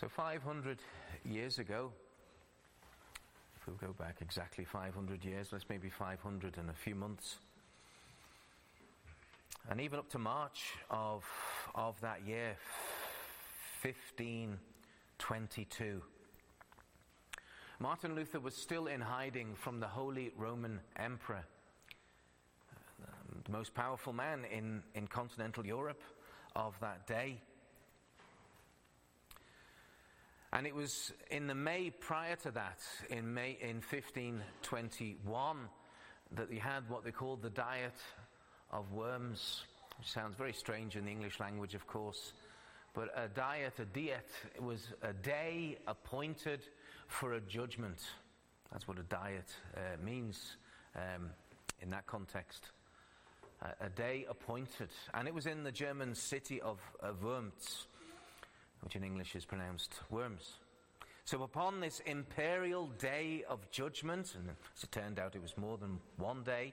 So 500 years ago, if we go back exactly 500 years, let's maybe 500 and a few months, and even up to March of, of that year, 1522, Martin Luther was still in hiding from the Holy Roman Emperor, the most powerful man in, in continental Europe of that day. And it was in the May prior to that, in May in 1521, that he had what they called the Diet of Worms, which sounds very strange in the English language, of course. But a diet, a diet, was a day appointed for a judgment. That's what a diet uh, means um, in that context. Uh, a day appointed. And it was in the German city of uh, Worms which in English is pronounced worms. So upon this imperial day of judgment, and as it turned out it was more than one day,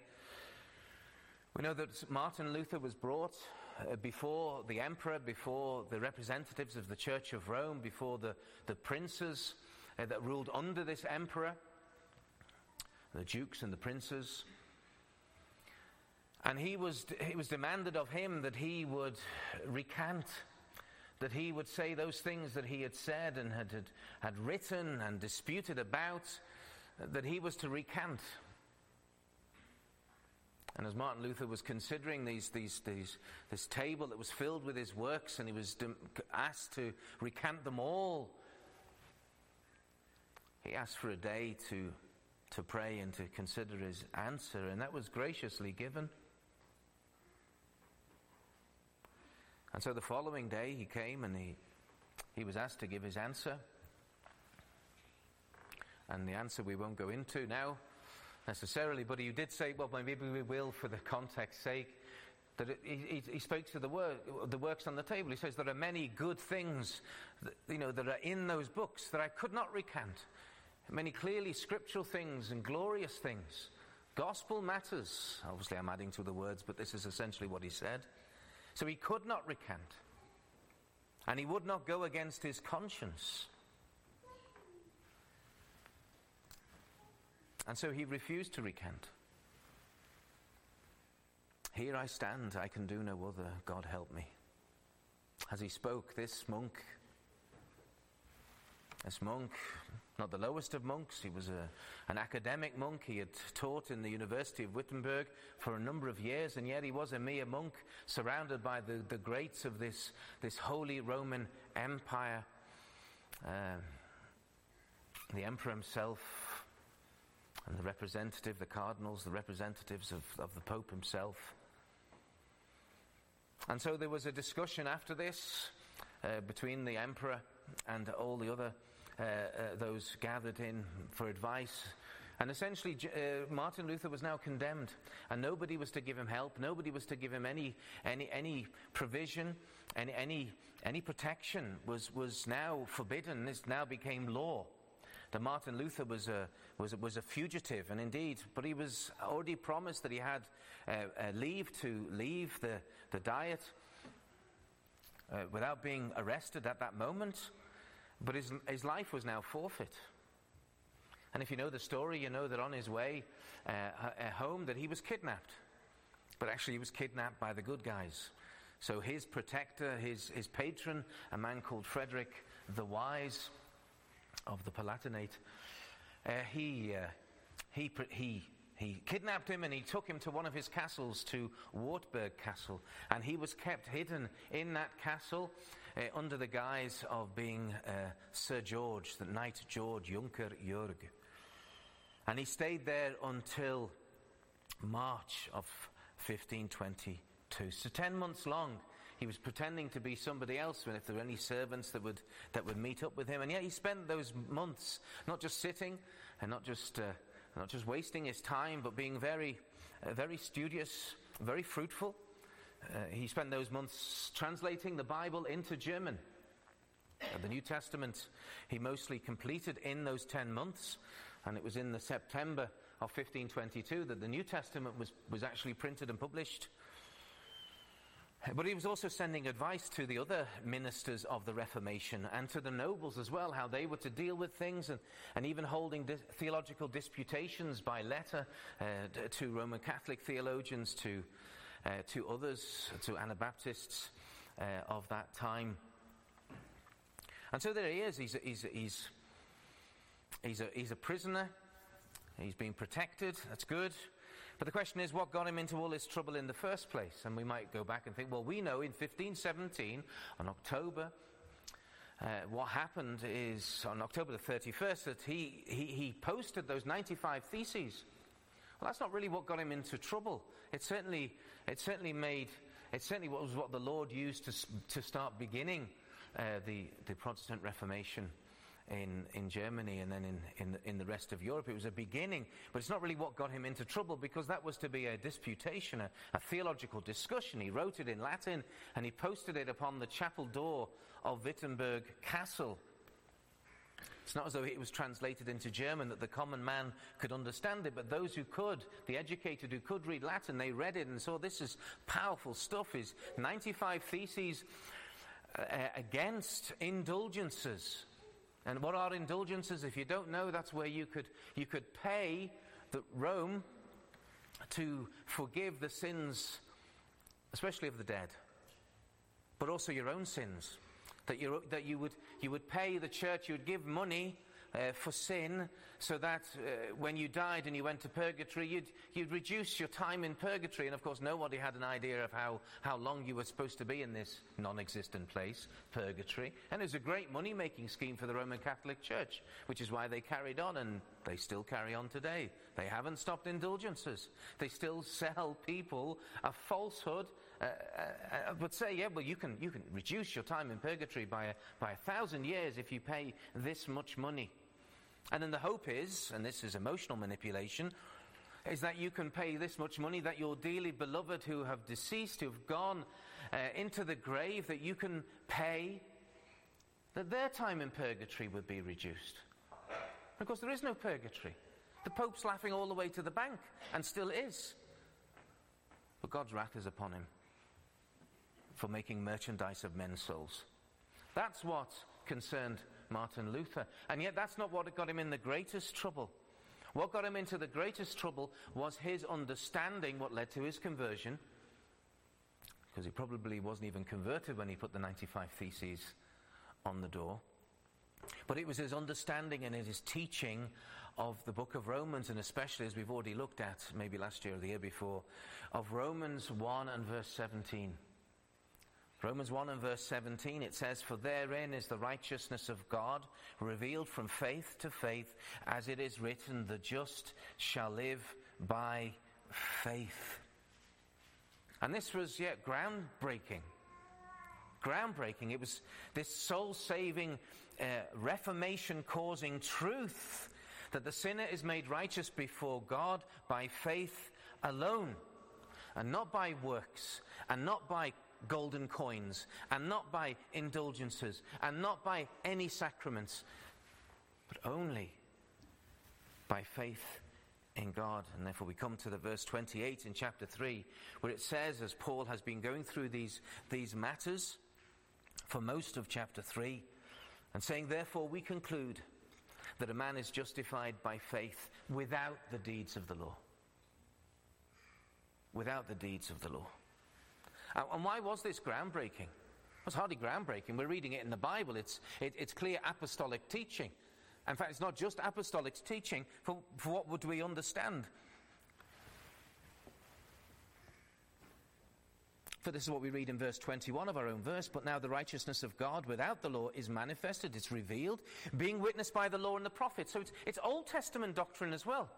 we know that Martin Luther was brought uh, before the emperor, before the representatives of the Church of Rome, before the, the princes uh, that ruled under this emperor, the dukes and the princes. And he was, it was demanded of him that he would recant that he would say those things that he had said and had, had, had written and disputed about, that he was to recant. And as Martin Luther was considering these, these, these, this table that was filled with his works, and he was asked to recant them all, he asked for a day to, to pray and to consider his answer, and that was graciously given. And so the following day he came and he, he was asked to give his answer. And the answer we won't go into now necessarily, but he did say, well, maybe we will for the context's sake, that it, he, he, spoke to the, work, the works on the table. He says there are many good things that, you know, that are in those books that I could not recant. Many clearly scriptural things and glorious things. Gospel matters. Obviously, I'm adding to the words, but this is essentially what he said. So he could not recant. And he would not go against his conscience. And so he refused to recant. Here I stand, I can do no other, God help me. As he spoke, this monk, this monk not the lowest of monks. He was a, an academic monk. He had taught in the University of Wittenberg for a number of years, and yet he was a mere monk surrounded by the, the greats of this, this Holy Roman Empire. Um, the emperor himself, and the representative, the cardinals, the representatives of, of the Pope himself. And so there was a discussion after this uh, between the emperor and all the other uh, uh, those gathered in for advice. And essentially, uh, Martin Luther was now condemned, and nobody was to give him help. Nobody was to give him any any any provision, any any any protection was was now forbidden. This now became law. That Martin Luther was a was was a fugitive, and indeed, but he was already promised that he had uh, uh, leave to leave the the diet uh, without being arrested at that moment. But his, his life was now forfeit. And if you know the story, you know that on his way uh, uh, home that he was kidnapped. But actually he was kidnapped by the good guys. So his protector, his, his patron, a man called Frederick the Wise of the Palatinate, uh, he, uh, he, he he kidnapped him and he took him to one of his castles, to Wartburg Castle. And he was kept hidden in that castle uh, under the guise of being uh, Sir George, the Knight George Junker Jörg. And he stayed there until March of 1522. So 10 months long. He was pretending to be somebody else and if there were any servants that would, that would meet up with him. And yet he spent those months not just sitting and not just uh, not just wasting his time, but being very, uh, very studious, very fruitful. Uh, he spent those months translating the Bible into German. Uh, the New Testament he mostly completed in those 10 months, and it was in the September of 1522 that the New Testament was, was actually printed and published. But he was also sending advice to the other ministers of the Reformation and to the nobles as well, how they were to deal with things, and, and even holding di- theological disputations by letter uh, to Roman Catholic theologians, to, uh, to others, to Anabaptists uh, of that time. And so there he is. He's, he's, he's, he's, a, he's a prisoner. He's being protected. That's good. But the question is, what got him into all this trouble in the first place? And we might go back and think, well, we know in 1517, on October, uh, what happened is on October the 31st that he, he, he posted those 95 theses. Well, that's not really what got him into trouble. It certainly, it certainly made, it certainly was what the Lord used to, to start beginning uh, the, the Protestant Reformation in, in Germany and then in, in the, in, the, rest of Europe. It was a beginning, but it's not really what got him into trouble because that was to be a disputation, a, a theological discussion. He wrote it in Latin and he posted it upon the chapel door of Wittenberg Castle. It's not as though it was translated into German that the common man could understand it, but those who could, the educated who could read Latin, they read it and saw this is powerful stuff. Is 95 theses uh, against indulgences and what are indulgences? If you don't know, that's where you could, you could pay the Rome to forgive the sins, especially of the dead, but also your own sins. That you, that you, would, you would pay the church, you would give money uh, for sin, so that uh, when you died and you went to purgatory, you'd, you'd reduce your time in purgatory. And of course, nobody had an idea of how, how long you were supposed to be in this non existent place, purgatory. And it was a great money making scheme for the Roman Catholic Church, which is why they carried on and they still carry on today. They haven't stopped indulgences, they still sell people a falsehood. Uh, uh, uh but say, yeah, well, you can, you can reduce your time in purgatory by a, by a thousand years if you pay this much money. And then the hope is, and this is emotional manipulation, is that you can pay this much money that your dearly beloved who have deceased, who have gone uh, into the grave, that you can pay, that their time in purgatory would be reduced. Because there is no purgatory. The Pope's laughing all the way to the bank, and still is. But God's wrath is upon him for making merchandise of men's souls. That's what concerned Martin Luther. And yet, that's not what got him in the greatest trouble. What got him into the greatest trouble was his understanding what led to his conversion, because he probably wasn't even converted when he put the 95 Theses on the door. But it was his understanding and his teaching of the book of Romans, and especially as we've already looked at, maybe last year or the year before, of Romans 1 and verse 17. Romans 1 and verse 17, it says, For therein is the righteousness of God revealed from faith to faith, as it is written, the just shall live by faith. And this was yet groundbreaking. Groundbreaking. It was this soul saving, uh, reformation causing truth that the sinner is made righteous before God by faith alone, and not by works, and not by golden coins, and not by indulgences, and not by any sacraments, but only by faith in God. And therefore, we come to the verse 28 in chapter 3, where it says, as Paul has been going through these, these matters for most of chapter 3, and saying, Therefore, we conclude that a man is justified by faith without the deeds of the law. Without the deeds of the law. Uh, and why was this groundbreaking? It was hardly groundbreaking. We're reading it in the Bible. It's, it, it's clear apostolic teaching. In fact, it's not just apostolic teaching. For, for what would we understand? For this is what we read in verse 21 of our own verse. But now the righteousness of God without the law is manifested, it's revealed, being witnessed by the law and the prophets. So it's, it's Old Testament doctrine as well.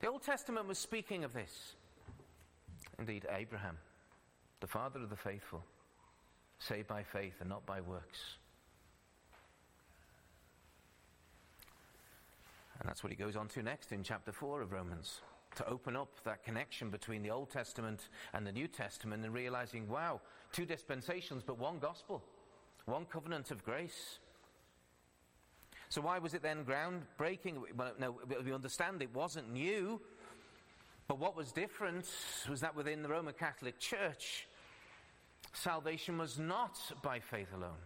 The Old Testament was speaking of this. Indeed, Abraham the father of the faithful, saved by faith and not by works. And that's what he goes on to next in chapter 4 of Romans. To open up that connection between the Old Testament and the New Testament and realizing, wow, two dispensations, but one gospel, one covenant of grace. So, why was it then groundbreaking? Well, no, we understand it wasn't new, but what was different was that within the Roman Catholic Church, salvation was not by faith alone.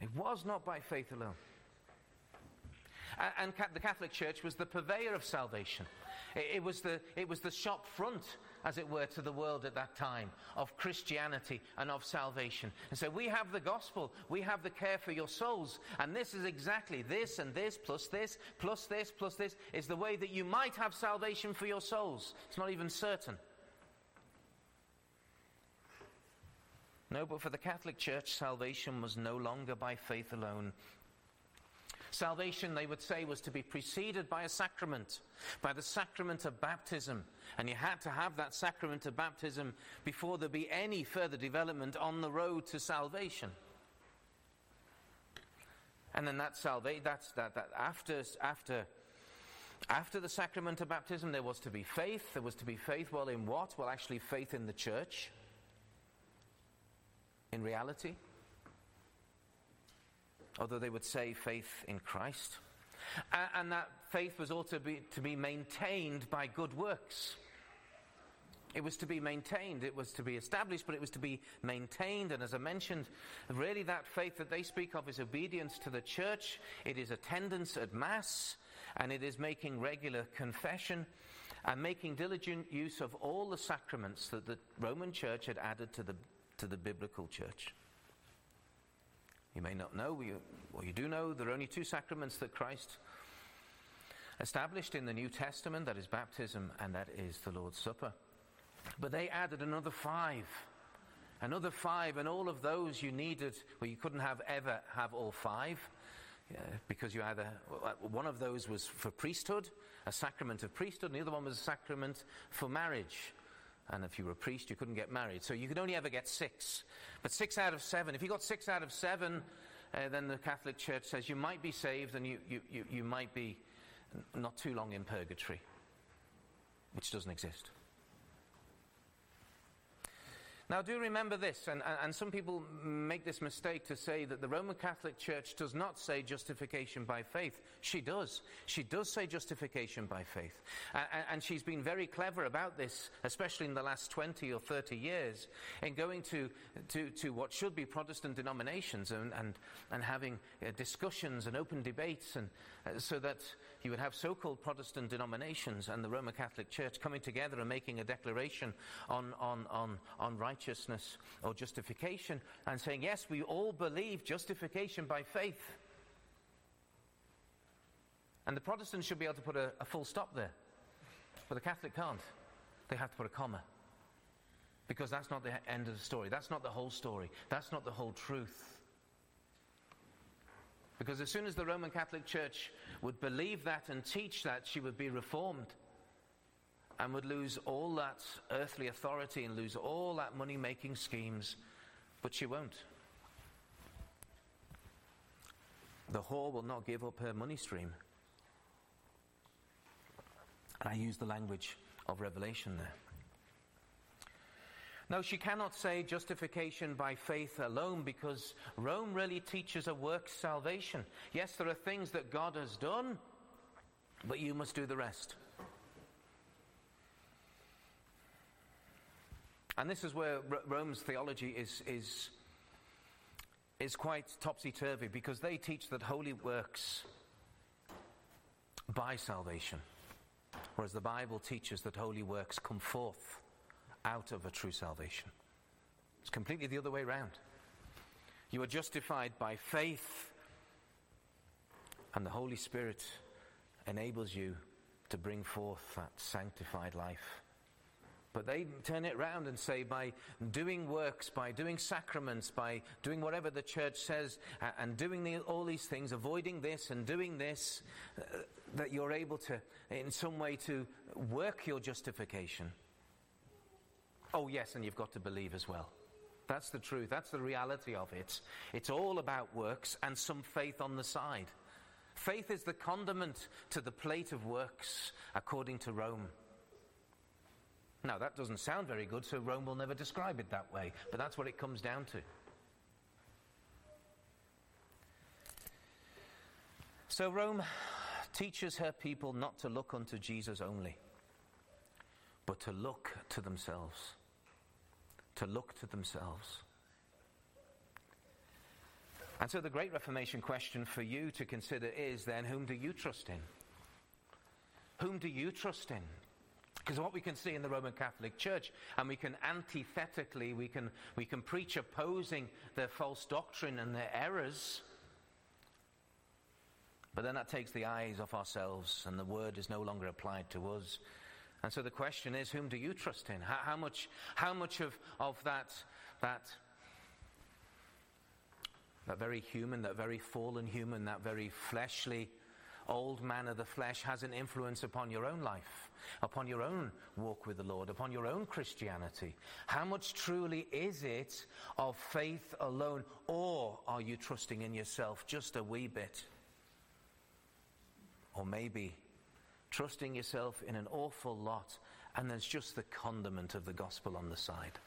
It was not by faith alone. And the Catholic Church was the purveyor of salvation. It was the, it was the shop front, as it were, to the world at that time of Christianity and of salvation. And so we have the gospel, we have the care for your souls, and this is exactly this and this plus this plus this plus this is the way that you might have salvation for your souls. It's not even certain. No, but for the Catholic Church, salvation was no longer by faith alone. Salvation, they would say, was to be preceded by a sacrament, by the sacrament of baptism. And you had to have that sacrament of baptism before there be any further development on the road to salvation. And then that salvation, that's that, that after, after, after the sacrament of baptism, there was to be faith. There was to be faith, well, in what? Well, actually, faith in the church. In reality although they would say faith in Christ. And that faith was also be, to be maintained by good works. It was to be maintained, it was to be established, but it was to be maintained. And as I mentioned, really that faith that they speak of is obedience to the church, it is attendance at Mass, and it is making regular confession and making diligent use of all the sacraments that the Roman Church had added to the, to the biblical church. You may not know, or you do know, there are only two sacraments that Christ established in the New Testament that is baptism and that is the Lord's Supper. But they added another five. Another five, and all of those you needed, well, you couldn't have ever have all five. because you either, one of those was for priesthood, a sacrament of priesthood, and the other one was a sacrament for marriage. And if you were a priest, you couldn't get married. So you could only ever get six. But six out of seven, if you got six out of seven, uh, then the Catholic Church says you might be saved and you, you, you, you might be not too long in purgatory, which doesn't exist. Now, do remember this, and, and, some people make this mistake to say that the Roman Catholic Church does not say justification by faith. She does. She does say justification by faith. Uh, and she's been very clever about this, especially in the last 20 or 30 years, in going to, to, to what should be Protestant denominations and, and, and having uh, discussions and open debates, and, uh, so that you would have so called Protestant denominations and the Roman Catholic Church coming together and making a declaration on, on, on, on righteousness or justification and saying, yes, we all believe justification by faith. And the Protestants should be able to put a, a full stop there. But the Catholic can't. They have to put a comma. Because that's not the end of the story. That's not the whole story. That's not the whole truth. Because as soon as the Roman Catholic Church would believe that and teach that, she would be reformed and would lose all that earthly authority and lose all that money making schemes, but she won't. The whore will not give up her money stream. And I use the language of Revelation there. No, she cannot say justification by faith alone because Rome really teaches a works salvation. Yes, there are things that God has done, but you must do the rest. And this is where R- Rome's theology is, is, is quite topsy turvy because they teach that holy works by salvation, whereas the Bible teaches that holy works come forth out of a true salvation. It's completely the other way around. You are justified by faith, and the Holy Spirit enables you to bring forth that sanctified life. But they turn it around and say by doing works, by doing sacraments, by doing whatever the church says, and doing the, all these things, avoiding this and doing this, uh, that you're able to, in some way, to work your justification. Oh, yes, and you've got to believe as well. That's the truth. That's the reality of it. It's all about works and some faith on the side. Faith is the condiment to the plate of works, according to Rome. Now, that doesn't sound very good, so Rome will never describe it that way, but that's what it comes down to. So, Rome teaches her people not to look unto Jesus only, but to look to themselves, to look to themselves. And so the Great Reformation question for you to consider is then whom do you trust in? Whom do you trust in? Because what we can see in the Roman Catholic Church, and we can antithetically, we can, we can preach opposing their false doctrine and their errors, but then that takes the eyes off ourselves, and the word is no longer applied to us. And so the question is, whom do you trust in? How, how much, how much of, of that, that, that very human, that very fallen human, that very fleshly old man of the flesh has an influence upon your own life, upon your own walk with the Lord, upon your own Christianity? How much truly is it of faith alone, or are you trusting in yourself just a wee bit? Or maybe trusting yourself in an awful lot, and there's just the condiment of the gospel on the side.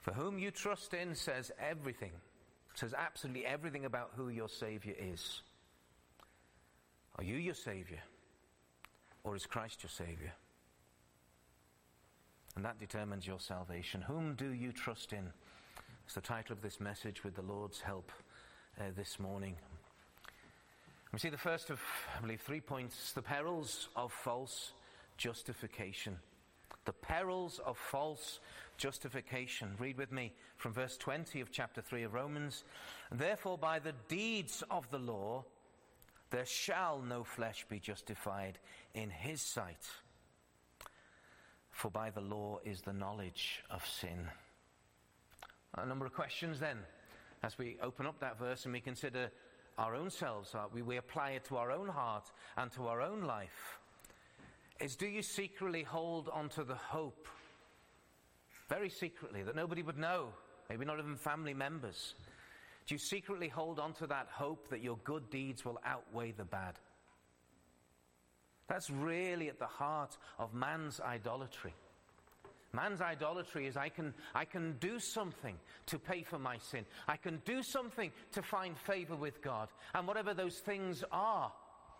For whom you trust in says everything, says absolutely everything about who your Savior is. Are you your Savior? Or is Christ your Savior? And that determines your salvation. Whom do you trust in? It's the title of this message with the Lord's help uh, this morning. We see the first of, I believe, three points the perils of false justification. The perils of false justification. Read with me from verse 20 of chapter 3 of Romans. Therefore, by the deeds of the law, there shall no flesh be justified in his sight. For by the law is the knowledge of sin. A number of questions then as we open up that verse and we consider our own selves, we, we apply it to our own heart and to our own life, is do you secretly hold onto the hope, very secretly, that nobody would know, maybe not even family members? Do you secretly hold on to that hope that your good deeds will outweigh the bad? That's really at the heart of man's idolatry. Man's idolatry is I can, I can do something to pay for my sin. I can do something to find favor with God. And whatever those things are,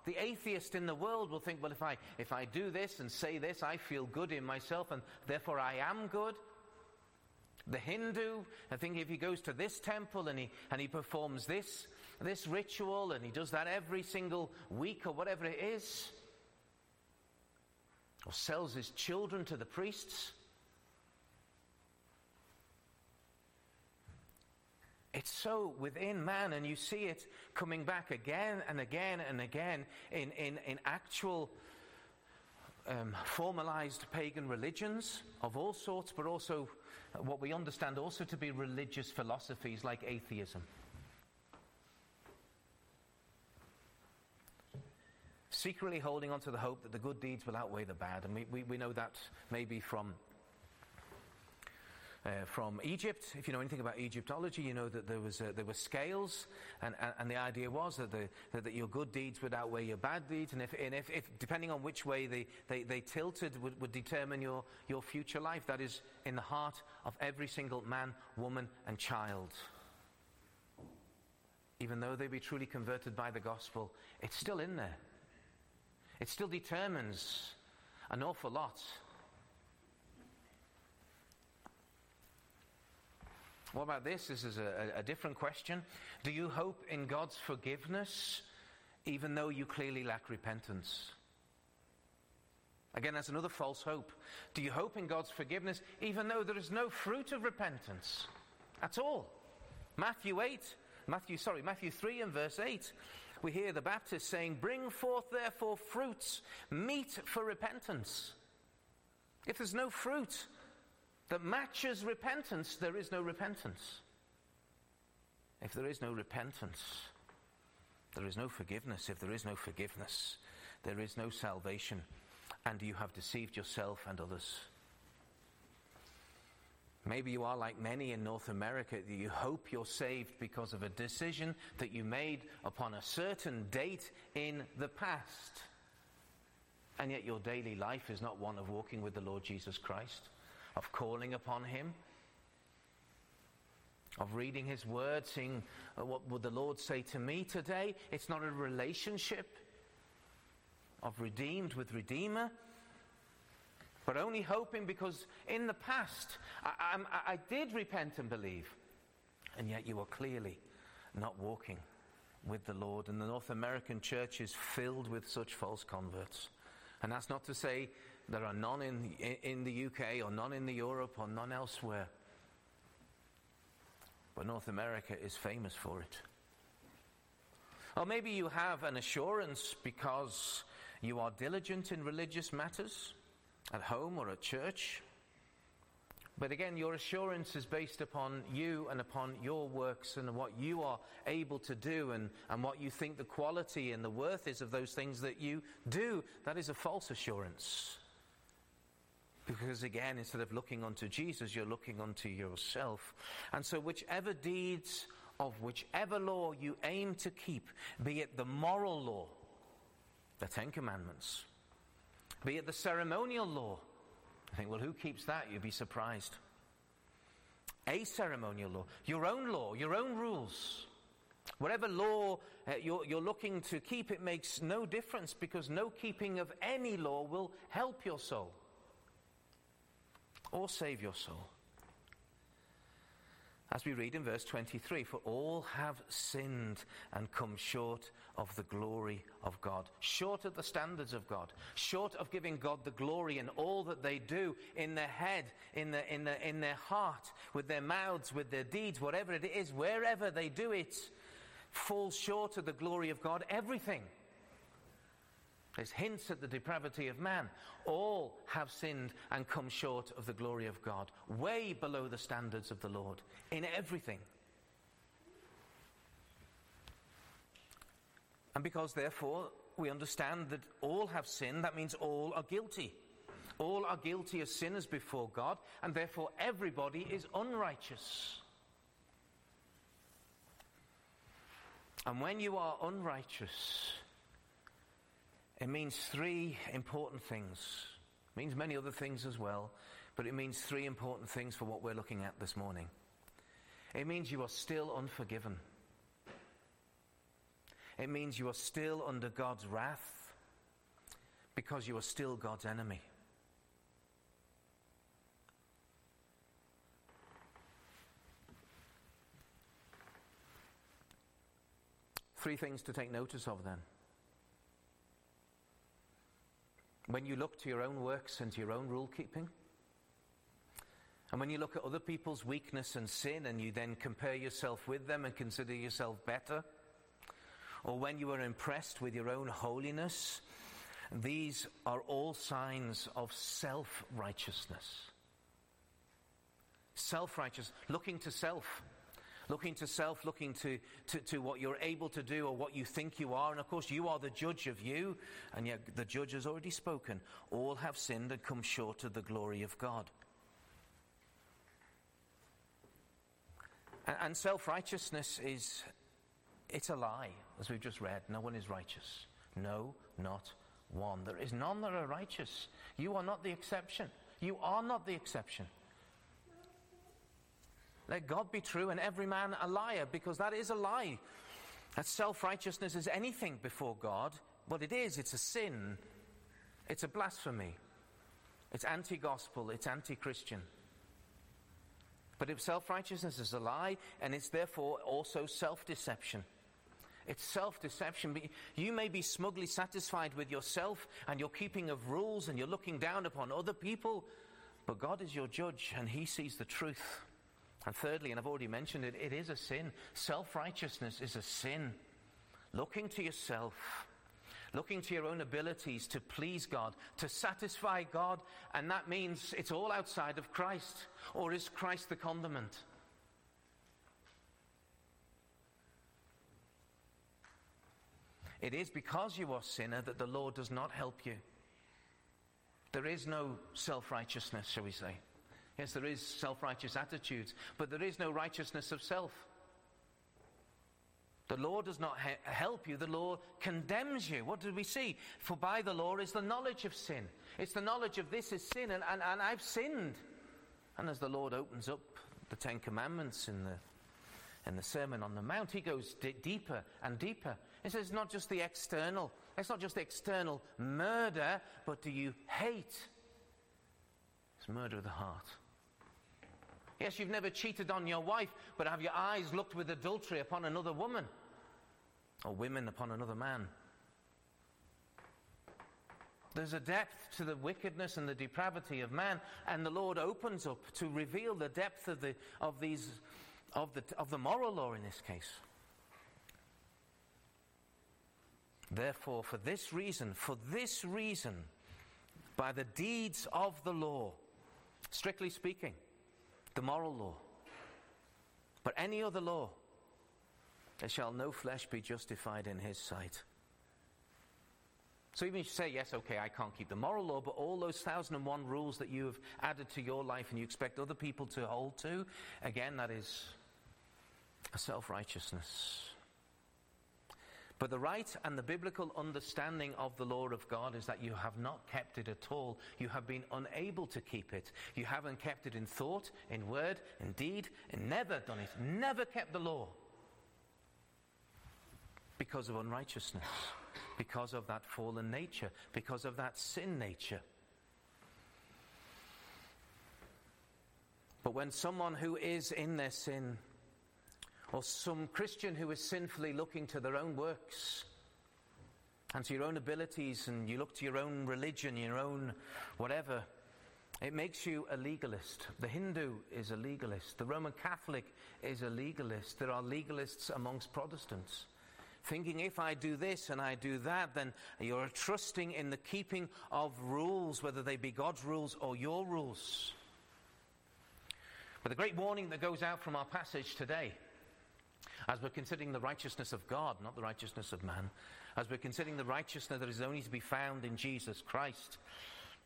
the atheist in the world will think, well, if I, if I do this and say this, I feel good in myself and therefore I am good. The Hindu, I think if he goes to this temple and he, and he performs this, this ritual and he does that every single week or whatever it is, or sells his children to the priests, It's so within man, and you see it coming back again and again and again in, in, in actual um, formalized pagan religions of all sorts, but also what we understand also to be religious philosophies like atheism. Secretly holding on to the hope that the good deeds will outweigh the bad. And we, we, we know that maybe from uh, from Egypt. If you know anything about Egyptology, you know that there, was, uh, there were scales, and, and, and, the idea was that, the, that, that, your good deeds would outweigh your bad deeds, and if, and if, if depending on which way they, they, they tilted, would, would determine your, your future life. That is in the heart of every single man, woman, and child. Even though they be truly converted by the gospel, it's still in there. It still determines an awful lot What about this? This is a, a, different question. Do you hope in God's forgiveness even though you clearly lack repentance? Again, that's another false hope. Do you hope in God's forgiveness even though there is no fruit of repentance at all? Matthew 8, Matthew, sorry, Matthew 3 and verse 8, we hear the Baptist saying, Bring forth therefore fruits, meet for repentance. If there's no fruit, that matches repentance, there is no repentance. If there is no repentance, there is no forgiveness. If there is no forgiveness, there is no salvation. And you have deceived yourself and others. Maybe you are like many in North America. that You hope you're saved because of a decision that you made upon a certain date in the past. And yet your daily life is not one of walking with the Lord Jesus Christ of calling upon Him, of reading His Word, seeing uh, what would the Lord say to me today. It's not a relationship of redeemed with Redeemer. but only hoping because in the past I, I, I did repent and believe. And yet you are clearly not walking with the Lord. And the North American church is filled with such false converts. And that's not to say there are none in, in the UK or none in the Europe or none elsewhere. But North America is famous for it. Or maybe you have an assurance because you are diligent in religious matters at home or at church. But again, your assurance is based upon you and upon your works and what you are able to do and, and what you think the quality and the worth is of those things that you do. That is a false assurance. Because again, instead of looking unto Jesus, you're looking unto yourself. And so, whichever deeds of whichever law you aim to keep, be it the moral law, the Ten Commandments, be it the ceremonial law, I think, well, who keeps that? You'd be surprised. A ceremonial law, your own law, your own rules. Whatever law uh, you're, you're looking to keep, it makes no difference because no keeping of any law will help your soul or save your soul. As we read in verse 23, for all have sinned and come short of the glory of God, short of the standards of God, short of giving God the glory in all that they do in their head, in, the, in, the, in their heart, with their mouths, with their deeds, whatever it is, wherever they do it, falls short of the glory of God. Everything there's hints at the depravity of man. All have sinned and come short of the glory of God, way below the standards of the Lord in everything. And because, therefore, we understand that all have sinned, that means all are guilty. All are guilty as sinners before God, and therefore everybody is unrighteous. And when you are unrighteous, it means three important things. It means many other things as well, but it means three important things for what we're looking at this morning. It means you are still unforgiven. It means you are still under God's wrath because you are still God's enemy. Three things to take notice of then. When you look to your own works and to your own rule keeping, and when you look at other people's weakness and sin and you then compare yourself with them and consider yourself better, or when you are impressed with your own holiness, these are all signs of self righteousness. Self righteous, looking to self looking to self, looking to, to, to what you're able to do or what you think you are. And of course, you are the judge of you, and yet the judge has already spoken. All have sinned and come short of the glory of God. And, and self righteousness is it's a lie, as we've just read. No one is righteous. No, not one. There is none that are righteous. You are not the exception. You are not the exception. Let God be true and every man a liar, because that is a lie. That self righteousness is anything before God. What it is, it's a sin. It's a blasphemy. It's anti gospel. It's anti Christian. But if self righteousness is a lie, and it's therefore also self deception. It's self deception. You may be smugly satisfied with yourself and your keeping of rules, and you're looking down upon other people, but God is your judge, and He sees the truth. And thirdly, and I've already mentioned it, it is a sin. Self righteousness is a sin. Looking to yourself, looking to your own abilities to please God, to satisfy God, and that means it's all outside of Christ. Or is Christ the condiment? It is because you are sinner that the Lord does not help you. There is no self righteousness, shall we say. Yes, there is self righteous attitudes, but there is no righteousness of self. The law does not he- help you, the law condemns you. What did we see? For by the law is the knowledge of sin. It's the knowledge of this is sin, and, and, and I've sinned. And as the Lord opens up the Ten Commandments in the, in the Sermon on the Mount, he goes d- deeper and deeper. He says, it's not just the external, it's not just external murder, but do you hate It's murder of the heart. Yes, you've never cheated on your wife, but have your eyes looked with adultery upon another woman? Or women upon another man? There's a depth to the wickedness and the depravity of man, and the Lord opens up to reveal the depth of the, of these, of the, of the moral law in this case. Therefore, for this reason, for this reason, by the deeds of the law, strictly speaking, the moral law, but any other law, there shall no flesh be justified in his sight. So even if you say, yes, okay, I can't keep the moral law, but all those thousand and one rules that you have added to your life and you expect other people to hold to, again, that is a self righteousness. But the right and the biblical understanding of the law of God is that you have not kept it at all. You have been unable to keep it. You haven't kept it in thought, in word, in deed, and never done it. Never kept the law because of unrighteousness, because of that fallen nature, because of that sin nature. But when someone who is in their sin or some Christian who is sinfully looking to their own works and to your own abilities, and you look to your own religion, your own whatever, it makes you a legalist. The Hindu is a legalist. The Roman Catholic is a legalist. There are legalists amongst Protestants. Thinking if I do this and I do that, then you're trusting in the keeping of rules, whether they be God's rules or your rules. But the great warning that goes out from our passage today as we're considering the righteousness of God, not the righteousness of man, as we're considering the righteousness that is only to be found in Jesus Christ,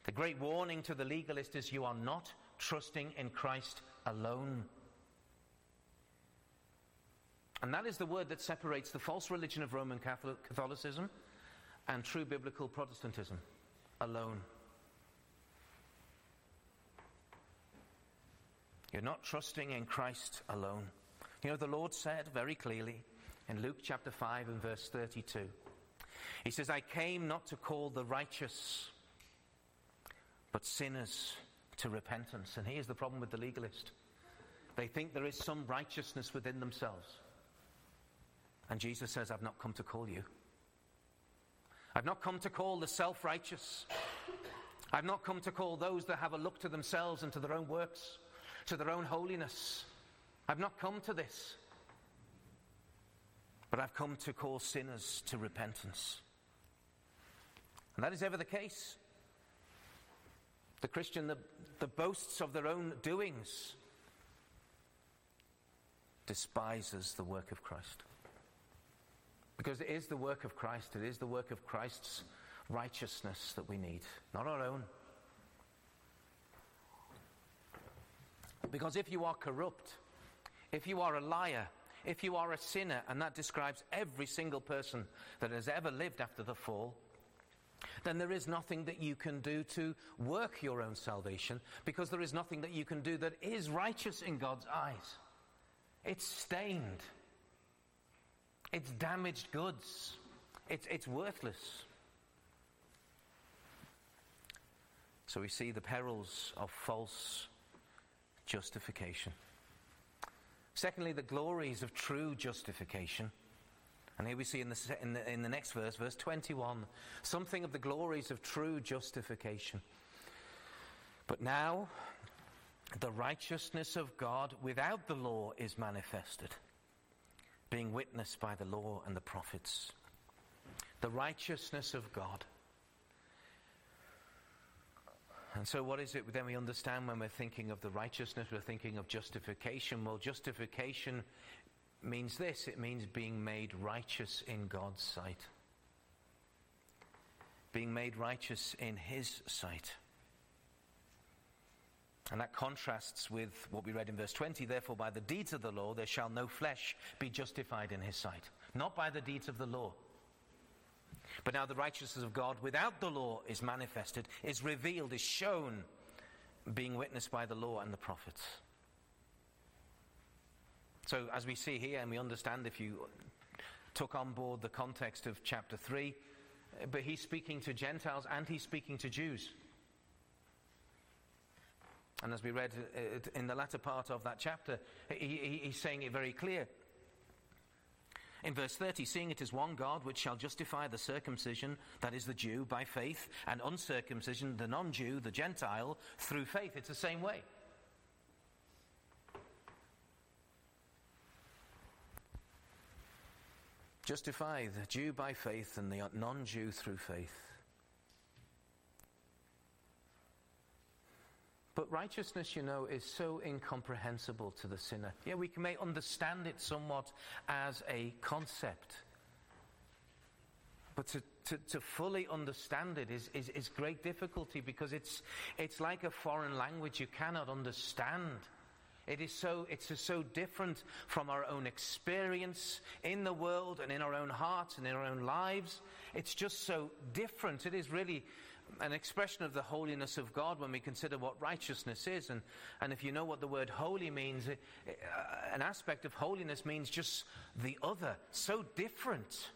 the great warning to the legalist is you are not trusting in Christ alone. And that is the word that separates the false religion of Roman Catholicism and true biblical Protestantism alone. You're not trusting in Christ alone. You know, the Lord said very clearly in Luke chapter 5 and verse 32, He says, I came not to call the righteous, but sinners to repentance. And here's the problem with the legalist they think there is some righteousness within themselves. And Jesus says, I've not come to call you. I've not come to call the self righteous. I've not come to call those that have a look to themselves and to their own works, to their own holiness. I've not come to this, but I've come to call sinners to repentance. And that is ever the case. The Christian that, that boasts of their own doings despises the work of Christ. Because it is the work of Christ, it is the work of Christ's righteousness that we need, not our own. Because if you are corrupt, if you are a liar, if you are a sinner, and that describes every single person that has ever lived after the fall, then there is nothing that you can do to work your own salvation because there is nothing that you can do that is righteous in God's eyes. It's stained, it's damaged goods, it's, it's worthless. So we see the perils of false justification. Secondly, the glories of true justification. And here we see in the, in the, in the next verse, verse 21, something of the glories of true justification. But now, the righteousness of God without the law is manifested, being witnessed by the law and the prophets. The righteousness of God. And so, what is it then we understand when we're thinking of the righteousness, we're thinking of justification? Well, justification means this it means being made righteous in God's sight, being made righteous in His sight. And that contrasts with what we read in verse 20. Therefore, by the deeds of the law, there shall no flesh be justified in his sight. Not by the deeds of the law. But now the righteousness of God without the law is manifested, is revealed, is shown, being witnessed by the law and the prophets. So, as we see here, and we understand if you took on board the context of chapter 3, but he's speaking to Gentiles and he's speaking to Jews. And as we read uh, in the latter part of that chapter, he, he's saying it very clear. In verse 30, seeing it is one God which shall justify the circumcision, that is the Jew, by faith, and uncircumcision, the non Jew, the Gentile, through faith. It's the same way. Justify the Jew by faith and the non Jew through faith. But righteousness, you know, is so incomprehensible to the sinner. Yeah, we may understand it somewhat as a concept. But to, to, to fully understand it is, is, is great difficulty because it's, it's like a foreign language you cannot understand. It is so, it's so different from our own experience in the world and in our own hearts and in our own lives. It's just so different. It is really an expression of the holiness of God when we consider what righteousness is. And, and if you know what the word holy means, uh, an aspect of holiness means just the other, so different.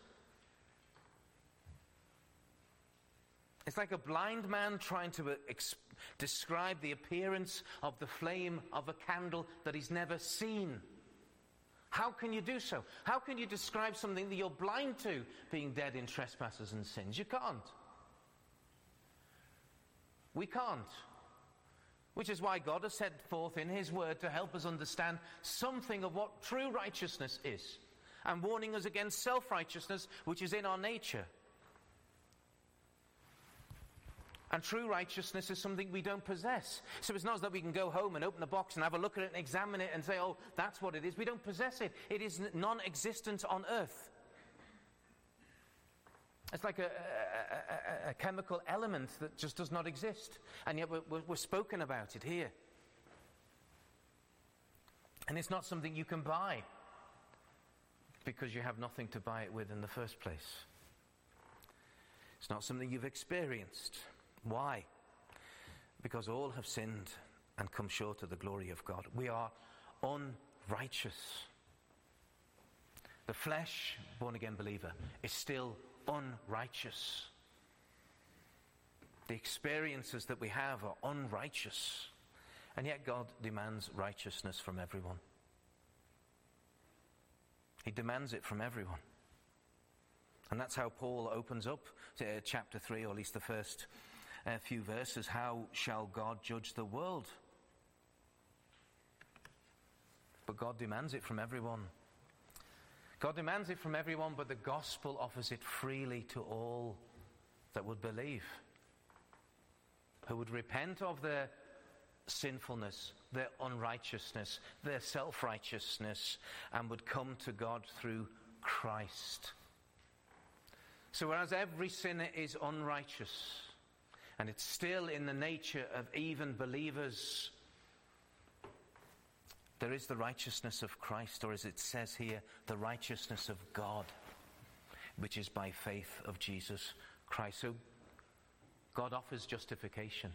It's like a blind man trying to ex- describe the appearance of the flame of a candle that he's never seen. How can you do so? How can you describe something that you're blind to, being dead in trespasses and sins? You can't. We can't. Which is why God has set forth in His Word to help us understand something of what true righteousness is, and warning us against self righteousness, which is in our nature. And true righteousness is something we don't possess. So it's not that we can go home and open the box and have a look at it and examine it and say, oh, that's what it is. We don't possess it. It is non existent on earth. It's like a, a, a, a, chemical element that just does not exist. And yet we're, we're spoken about it here. And it's not something you can buy because you have nothing to buy it with in the first place. It's not something you've experienced. Why? Because all have sinned and come short of the glory of God. We are unrighteous. The flesh, born again believer, is still unrighteous. The experiences that we have are unrighteous. And yet God demands righteousness from everyone. He demands it from everyone. And that's how Paul opens up uh, chapter 3, or at least the first uh, few verses. How shall God judge the world? But God demands it from everyone. God demands it from everyone, but the gospel offers it freely to all that would believe, who would repent of their sinfulness, their unrighteousness, their self righteousness, and would come to God through Christ. So, whereas every sinner is unrighteous, and it's still in the nature of even believers there is the righteousness of Christ, or as it says here, the righteousness of God, which is by faith of Jesus Christ. So God offers justification.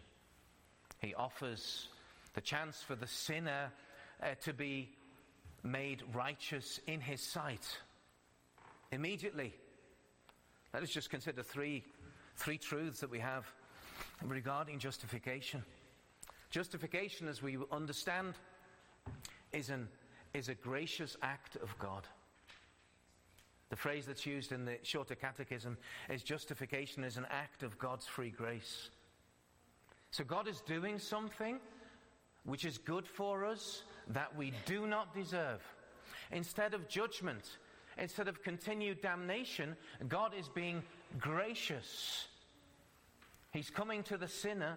He offers the chance for the sinner uh, to be made righteous in his sight immediately. Let us just consider three, three truths that we have regarding justification. Justification, as we understand, is, an, is a gracious act of God. The phrase that's used in the Shorter Catechism is justification is an act of God's free grace. So God is doing something which is good for us that we do not deserve. Instead of judgment, instead of continued damnation, God is being gracious. He's coming to the sinner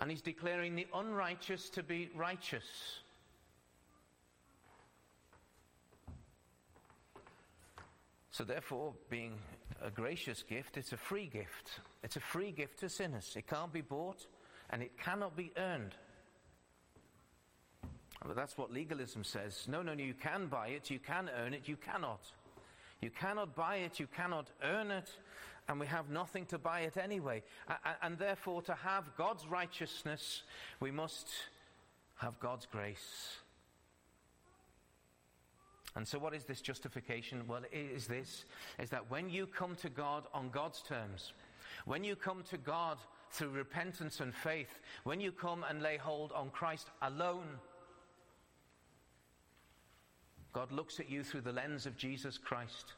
and he's declaring the unrighteous to be righteous. So, therefore, being a gracious gift, it's a free gift. It's a free gift to sinners. It can't be bought and it cannot be earned. But that's what legalism says. No, no, no, you can buy it, you can earn it, you cannot. You cannot buy it, you cannot earn it, and we have nothing to buy it anyway. And therefore, to have God's righteousness, we must have God's grace. And so, what is this justification? Well, it is this is that when you come to God on God's terms, when you come to God through repentance and faith, when you come and lay hold on Christ alone, God looks at you through the lens of Jesus Christ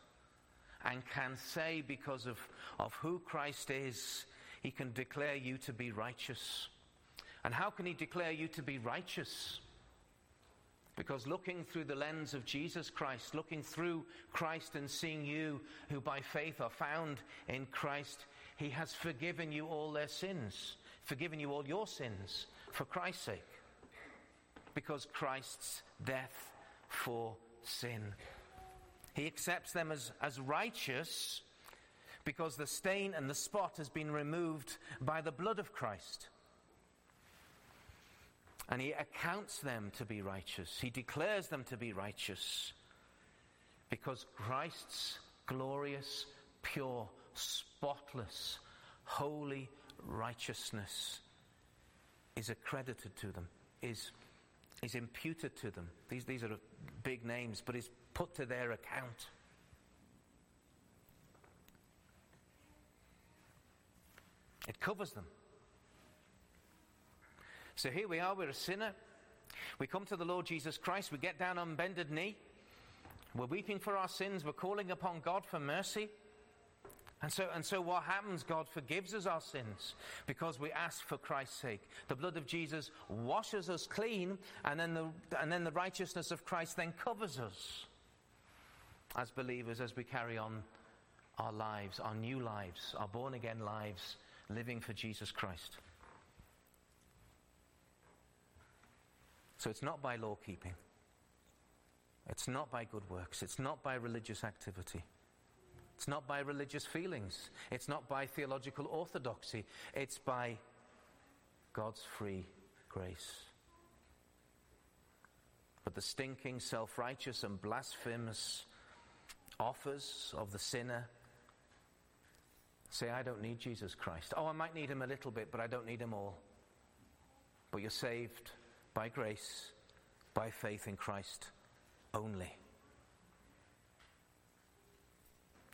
and can say, because of, of who Christ is, he can declare you to be righteous. And how can he declare you to be righteous? Because looking through the lens of Jesus Christ, looking through Christ and seeing you who by faith are found in Christ, he has forgiven you all their sins, forgiven you all your sins for Christ's sake. Because Christ's death for sin. He accepts them as, as righteous because the stain and the spot has been removed by the blood of Christ. And he accounts them to be righteous. He declares them to be righteous because Christ's glorious, pure, spotless, holy righteousness is accredited to them, is, is imputed to them. These, these are big names, but is put to their account. It covers them. So here we are, we're a sinner. We come to the Lord Jesus Christ, we get down on bended knee. We're weeping for our sins, we're calling upon God for mercy. And so, and so what happens? God forgives us our sins because we ask for Christ's sake. The blood of Jesus washes us clean, and then the, and then the righteousness of Christ then covers us as believers as we carry on our lives, our new lives, our born again lives, living for Jesus Christ. So it's not by law keeping. It's not by good works. It's not by religious activity. It's not by religious feelings. It's not by theological orthodoxy. It's by God's free grace. But the stinking, self righteous, and blasphemous offers of the sinner say, I don't need Jesus Christ. Oh, I might need him a little bit, but I don't need him all. But you're saved by grace, by faith in Christ only.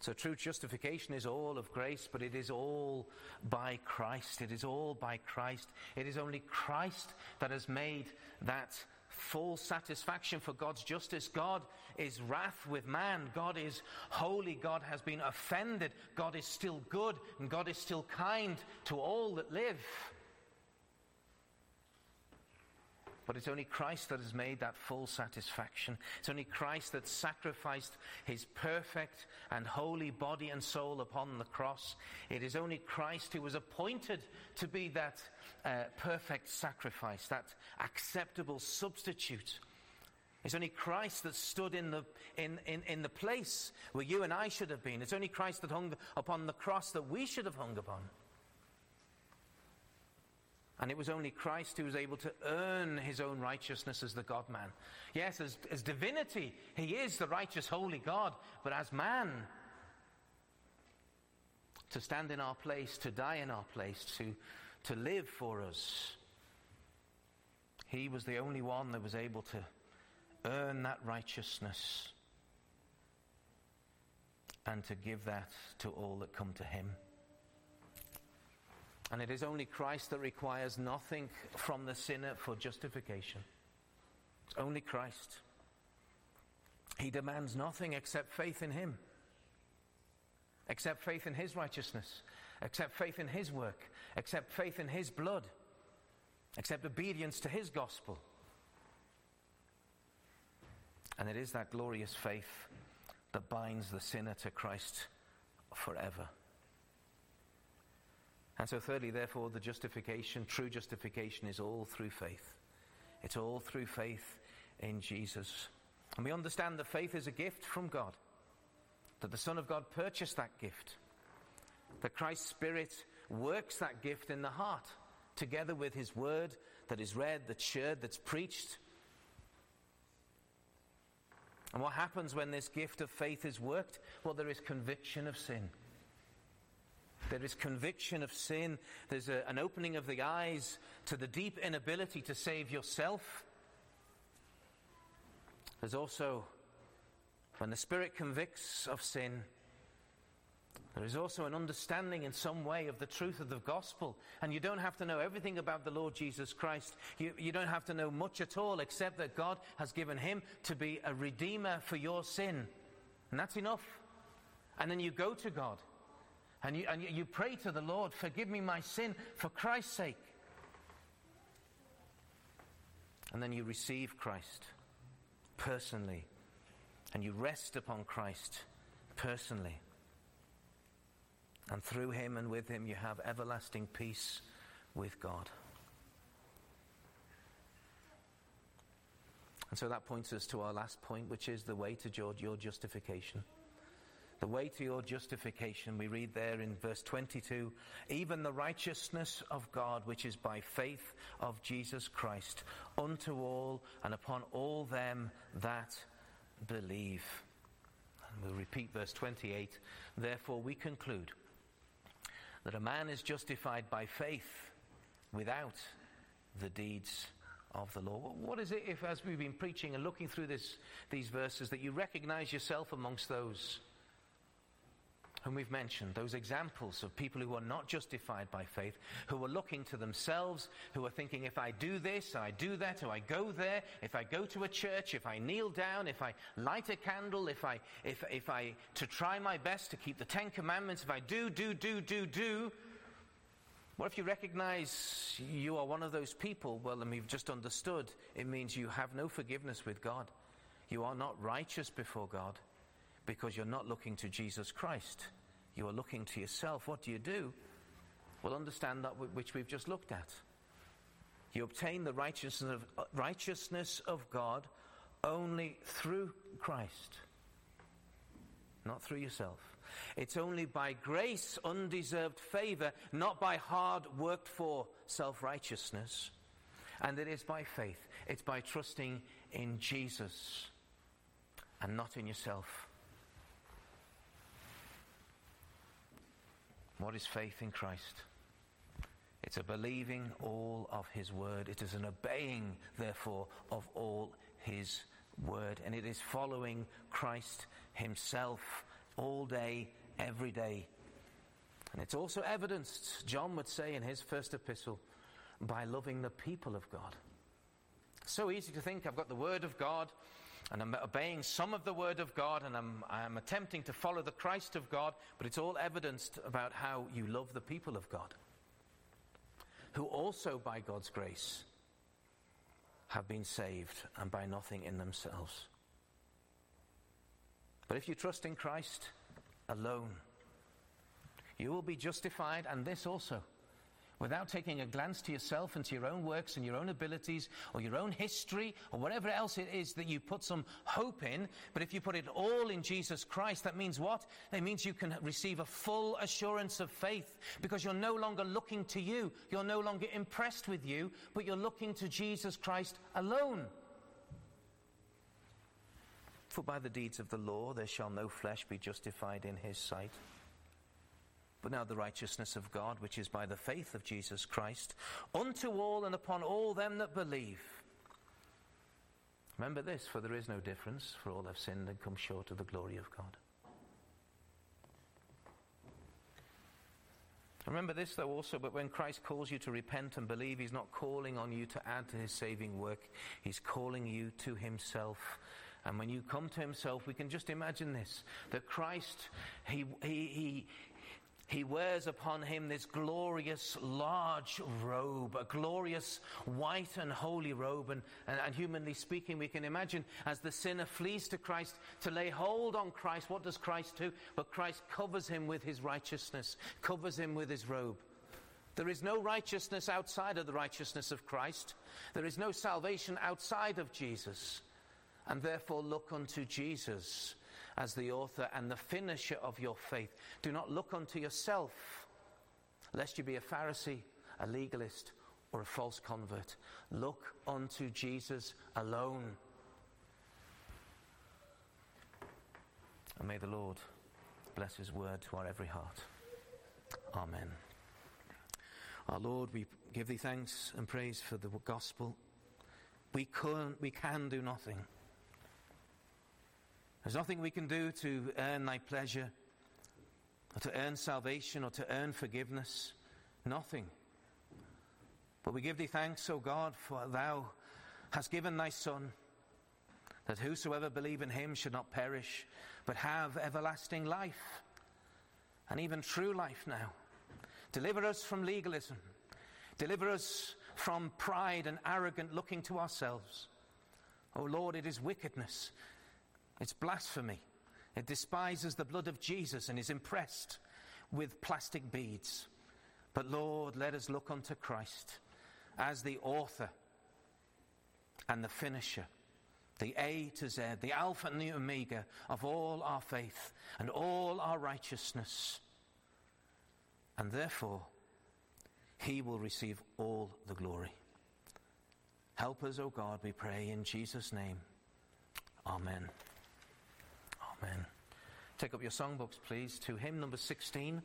So true justification is all of grace, but it is all by Christ. It is all by Christ. It is only Christ that has made that full satisfaction for God's justice. God is wrath with man. God is holy. God has been offended. God is still good, and God is still kind to all that live. But it's only Christ that has made that full satisfaction. It's only Christ that sacrificed his perfect and holy body and soul upon the cross. It is only Christ who was appointed to be that uh, perfect sacrifice, that acceptable substitute. It's only Christ that stood in the, in, in, in the place where you and I should have been. It's only Christ that hung upon the cross that we should have hung upon. And it was only Christ who was able to earn his own righteousness as the God man. Yes, as, as divinity, he is the righteous, holy God, but as man, to stand in our place, to die in our place, to, to live for us, he was the only one that was able to earn that righteousness and to give that to all that come to him. And it is only Christ that requires nothing from the sinner for justification. It's only Christ. He demands nothing except faith in Him, except faith in His righteousness, except faith in His work, except faith in His blood, except obedience to His gospel. And it is that glorious faith that binds the sinner to Christ forever. And so, thirdly, therefore, the justification, true justification, is all through faith. It's all through faith in Jesus. And we understand that faith is a gift from God, that the Son of God purchased that gift, that Christ's Spirit works that gift in the heart, together with His Word that is read, that's shared, that's preached. And what happens when this gift of faith is worked? Well, there is conviction of sin. There is conviction of sin. There's a, an opening of the eyes to the deep inability to save yourself. There's also, when the Spirit convicts of sin, There is also an understanding in some way of the truth of the gospel. And you don't have to know everything about the Lord Jesus Christ. You, you don't have to know much at all except that God has given him to be a redeemer for your sin. And that's enough. And then you go to God and you, and you pray to the Lord, forgive me my sin for Christ's sake. And then you receive Christ personally. And you rest upon Christ personally. And through him and with him, you have everlasting peace with God. And so that points us to our last point, which is the way to your justification. The way to your justification, we read there in verse 22 even the righteousness of God, which is by faith of Jesus Christ, unto all and upon all them that believe. And we'll repeat verse 28. Therefore, we conclude that a man is justified by faith without the deeds of the law. What is it if, as we've been preaching and looking through this, these verses, that you recognize yourself amongst those whom we've mentioned, those examples of people who are not justified by faith, who are looking to themselves, who are thinking, if I do this, I do that, or I go there, if I go to a church, if I kneel down, if I light a candle, if I, if, if I, to try my best to keep the Ten Commandments, if I do, do, do, do, do, what if you recognize you are one of those people? Well, and we've just understood it means you have no forgiveness with God. You are not righteous before God because you're not looking to Jesus Christ. You are looking to yourself. What do you do? Well, understand that which we've just looked at. You obtain the righteousness of, uh, righteousness of God only through Christ, not through yourself. It's only by grace, undeserved favor, not by hard worked for self righteousness. And it is by faith. It's by trusting in Jesus and not in yourself. What is faith in Christ? It's a believing all of His word. It is an obeying, therefore, of all His word. And it is following Christ Himself all day, every day. And it's also evidenced, John would say in his first epistle, by loving the people of God. So easy to think I've got the Word of God and I'm obeying some of the Word of God and I'm, I'm attempting to follow the Christ of God, but it's all evidenced about how you love the people of God, who also, by God's grace, have been saved and by nothing in themselves. But if you trust in Christ alone, you will be justified, and this also without taking a glance to yourself and to your own works and your own abilities or your own history or whatever else it is that you put some hope in. But if you put it all in Jesus Christ, that means what? That means you can receive a full assurance of faith because you're no longer looking to you. You're no longer impressed with you, but you're looking to Jesus Christ alone. For by the deeds of the law there shall no flesh be justified in his sight but now the righteousness of God, which is by the faith of Jesus Christ, unto all and upon all them that believe. Remember this, for there is no difference, for all have sinned and come short of the glory of God. Remember this, though, also, but when Christ calls you to repent and believe, He's not calling on you to add to His saving work. He's calling you to Himself. And when you come to Himself, we can just imagine this that Christ, He, he, he, he wears upon him this glorious large robe, a glorious white and holy robe. And, and, and, humanly speaking, we can imagine as the sinner flees to Christ to lay hold on Christ, what does Christ do? But Christ covers him with his righteousness, covers him with his robe. There is no righteousness outside of the righteousness of Christ. There is no salvation outside of Jesus. And therefore, look unto Jesus as the author and the finisher of your faith. Do not look unto yourself, lest you be a Pharisee, a legalist, or a false convert. Look unto Jesus alone. And may the Lord bless his word to our every heart. Amen. Our Lord, we give thee thanks and praise for the gospel. We can, we can do nothing. There's nothing we can do to earn thy pleasure. or to earn salvation or to earn forgiveness. Nothing. But we give thee thanks, O God, for thou hast given thy Son, that whosoever believe in him should not perish, but have everlasting life, and even true life now. Deliver us from legalism. Deliver us from pride and arrogant looking to ourselves. O Lord, it is wickedness. It's blasphemy. It despises the blood of Jesus and is impressed with plastic beads. But Lord, let us look unto Christ as the author and the finisher, the A to Z, the Alpha and the Omega of all our faith and all our righteousness. And therefore, he will receive all the glory. Help us, O God, we pray, in Jesus' name. Amen. Amen. Take up your songbooks, please, to hymn number 16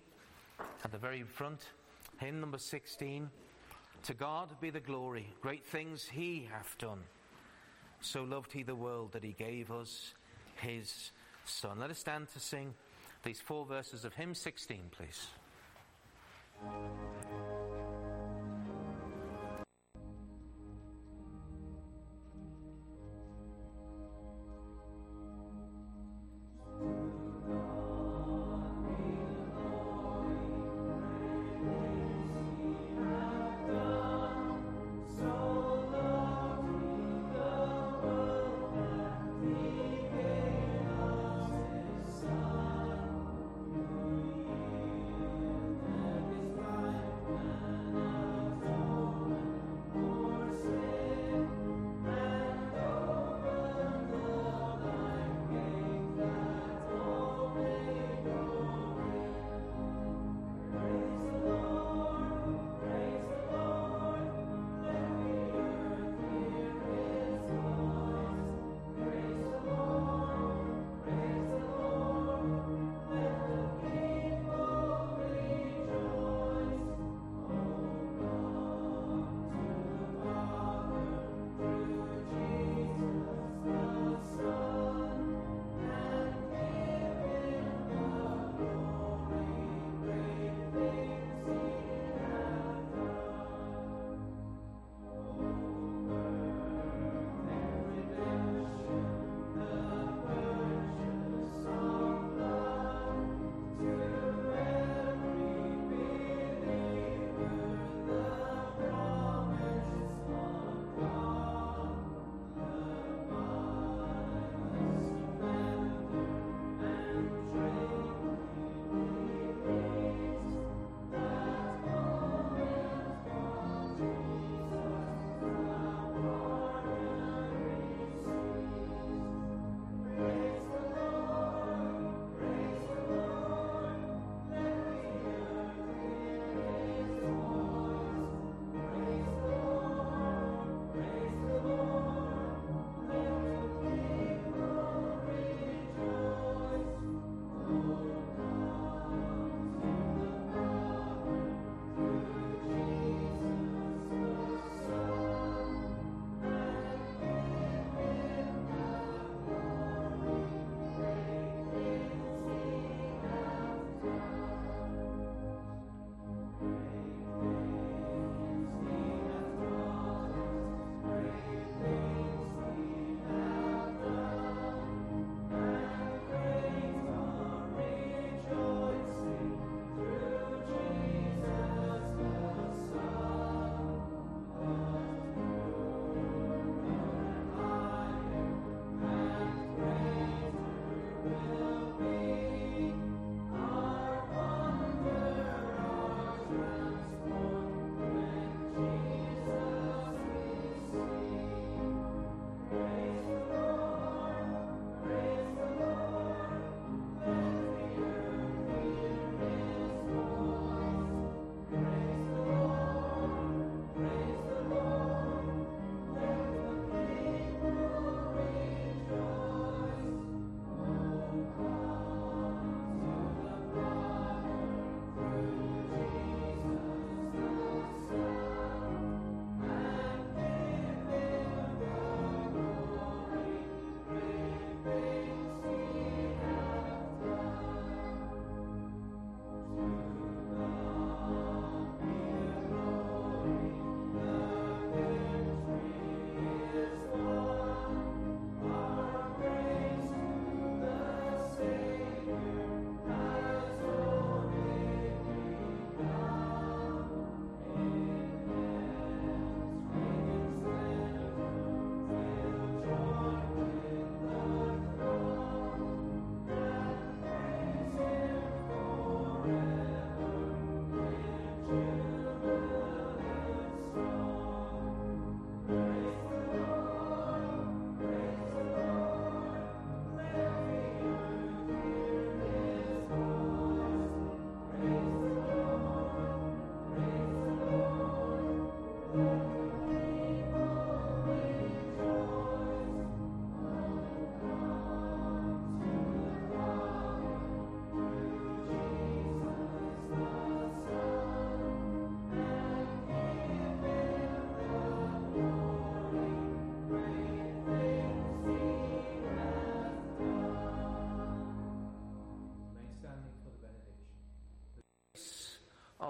at the very front. Hymn number 16. To God be the glory, great things he hath done. So loved he the world that he gave us his Son. Let us stand to sing these four verses of hymn 16, please.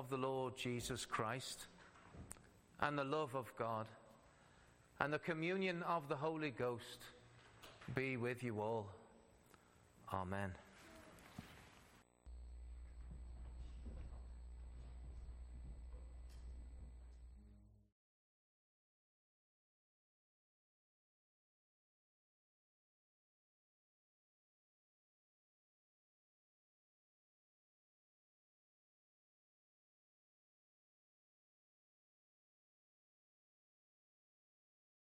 Of the Lord Jesus Christ, and the love of God, and the communion of the Holy Ghost be with you all. Amen.